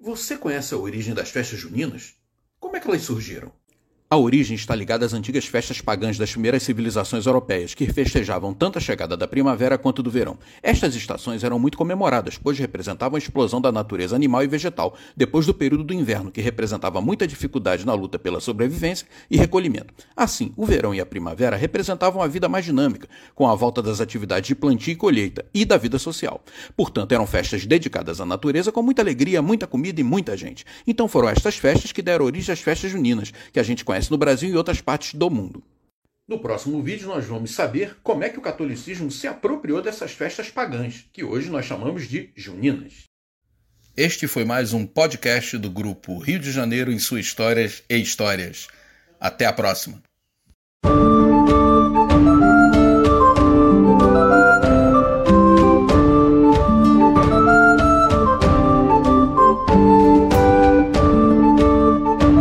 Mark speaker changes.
Speaker 1: Você conhece a origem das festas juninas? Como é que elas surgiram? A origem está ligada às antigas festas pagãs das primeiras civilizações europeias, que festejavam tanto a chegada da primavera quanto do verão. Estas estações eram muito comemoradas, pois representavam a explosão da natureza animal e vegetal, depois do período do inverno, que representava muita dificuldade na luta pela sobrevivência e recolhimento. Assim, o verão e a primavera representavam a vida mais dinâmica, com a volta das atividades de plantio e colheita e da vida social. Portanto, eram festas dedicadas à natureza com muita alegria, muita comida e muita gente. Então foram estas festas que deram origem às festas juninas, que a gente conhece no Brasil e outras partes do mundo. No próximo vídeo, nós vamos saber como é que o catolicismo se apropriou dessas festas pagãs, que hoje nós chamamos de juninas. Este foi mais um podcast do grupo Rio de Janeiro em suas histórias e histórias. Até a próxima!